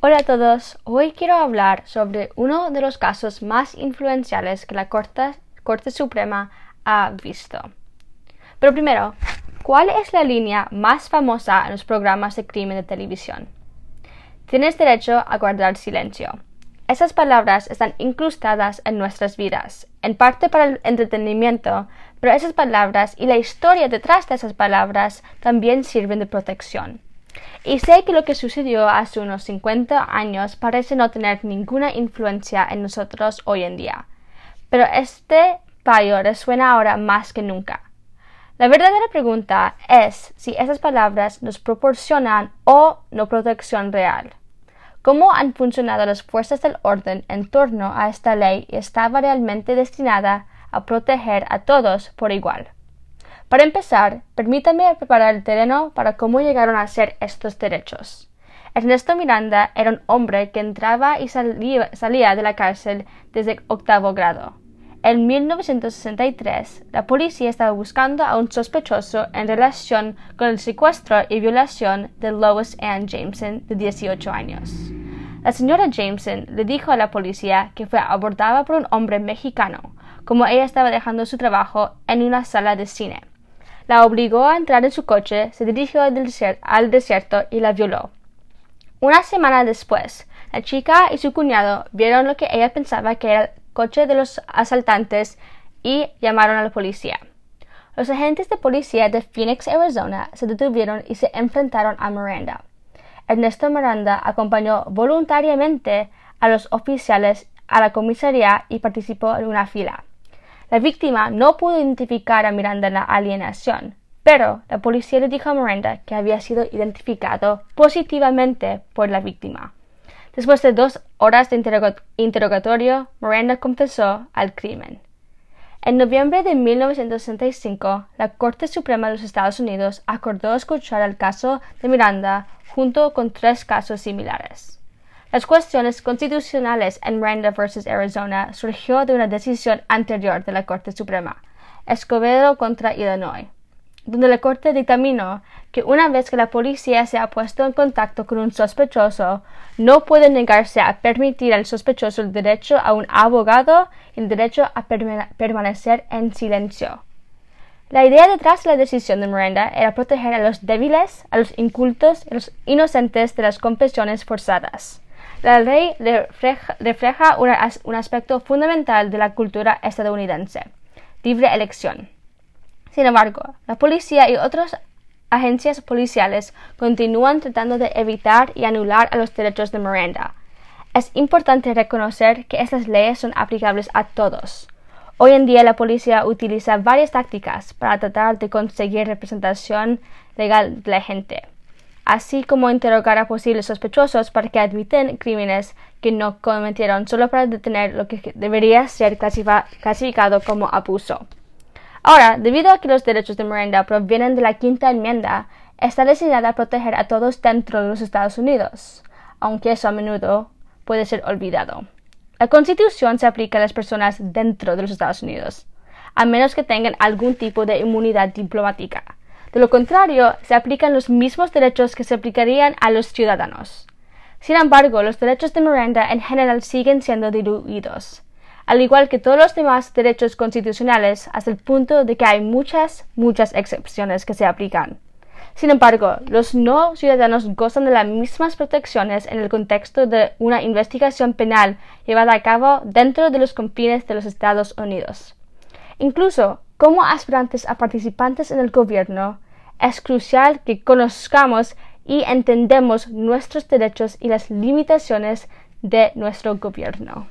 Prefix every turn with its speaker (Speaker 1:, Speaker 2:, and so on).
Speaker 1: Hola a todos, hoy quiero hablar sobre uno de los casos más influenciales que la Corte, Corte, Suprema ha visto. Pero primero, ¿cuál es la línea más famosa en los programas de crimen de televisión? Tienes derecho a guardar silencio. Esas palabras están incrustadas en nuestras vidas, en parte para el entretenimiento, pero esas palabras y la historia detrás de esas palabras también sirven de protección. Y sé que lo que sucedió hace unos 50 años parece no tener ninguna influencia en nosotros hoy en día. Pero este fallo resuena ahora más que nunca. La verdadera pregunta es si esas palabras nos proporcionan o no protección real. ¿Cómo han funcionado las fuerzas del orden en torno a esta ley y estaba realmente destinada a proteger a todos por igual? Para empezar, permítanme preparar el terreno para cómo llegaron a ser estos derechos. Ernesto Miranda era un hombre que entraba y salía, de la cárcel desde octavo grado. En 1963, la policía estaba buscando a un sospechoso en relación con el secuestro y violación de Lois Ann Jameson, de 18 años. La señora Jameson le dijo a la policía que fue abordada por un hombre mexicano, como ella estaba dejando su trabajo en una sala de cine la obligó a entrar en su coche, se dirigió al, desierto y la violó. Una semana después, la chica y su cuñado vieron lo que ella pensaba que era el coche de los asaltantes y llamaron a la policía. Los agentes de policía de Phoenix, Arizona, se detuvieron y se enfrentaron a Miranda. Ernesto Miranda acompañó voluntariamente a los oficiales a la comisaría y participó en una fila. La víctima no pudo identificar a Miranda en la alienación, pero la policía le dijo a Miranda que había sido identificado positivamente por la víctima. Después de dos horas de interrogatorio, Miranda confesó al crimen. En noviembre de 1965, la Corte Suprema de los Estados Unidos acordó escuchar el caso de Miranda junto con tres casos similares. Las cuestiones constitucionales en Miranda vs. Arizona surgió de una decisión anterior de la Corte Suprema, Escobedo contra Illinois, donde la Corte dictaminó que una vez que la policía se ha puesto en contacto con un sospechoso, no puede negarse a permitir al sospechoso el derecho a un abogado y el derecho a permanecer en silencio. La idea detrás de la decisión de Miranda era proteger a los débiles, a los incultos y a los inocentes de las confesiones forzadas. La ley refleja, un aspecto fundamental de la cultura estadounidense, libre elección. Sin embargo, la policía y otras agencias policiales continúan tratando de evitar y anular los derechos de Miranda. Es importante reconocer que estas leyes son aplicables a todos. Hoy en día la policía utiliza varias tácticas para tratar de conseguir representación legal de la gente así como interrogar a posibles sospechosos para que admiten crímenes que no cometieron solo para detener lo que debería ser clasificado como abuso. Ahora, debido a que los derechos de Miranda provienen de la quinta enmienda, está destinada a proteger a todos dentro de los Estados Unidos, aunque eso a menudo puede ser olvidado. La Constitución se aplica a las personas dentro de los Estados Unidos, a menos que tengan algún tipo de inmunidad diplomática. De lo contrario, se aplican los mismos derechos que se aplicarían a los ciudadanos. Sin embargo, los derechos de Miranda en general siguen siendo diluidos, al igual que todos los demás derechos constitucionales, hasta el punto de que hay muchas, muchas excepciones que se aplican. Sin embargo, los no ciudadanos gozan de las mismas protecciones en el contexto de una investigación penal llevada a cabo dentro de los confines de los Estados Unidos. Incluso, como aspirantes a participantes en el gobierno, es crucial que conozcamos y entendemos nuestros derechos y las limitaciones de nuestro gobierno.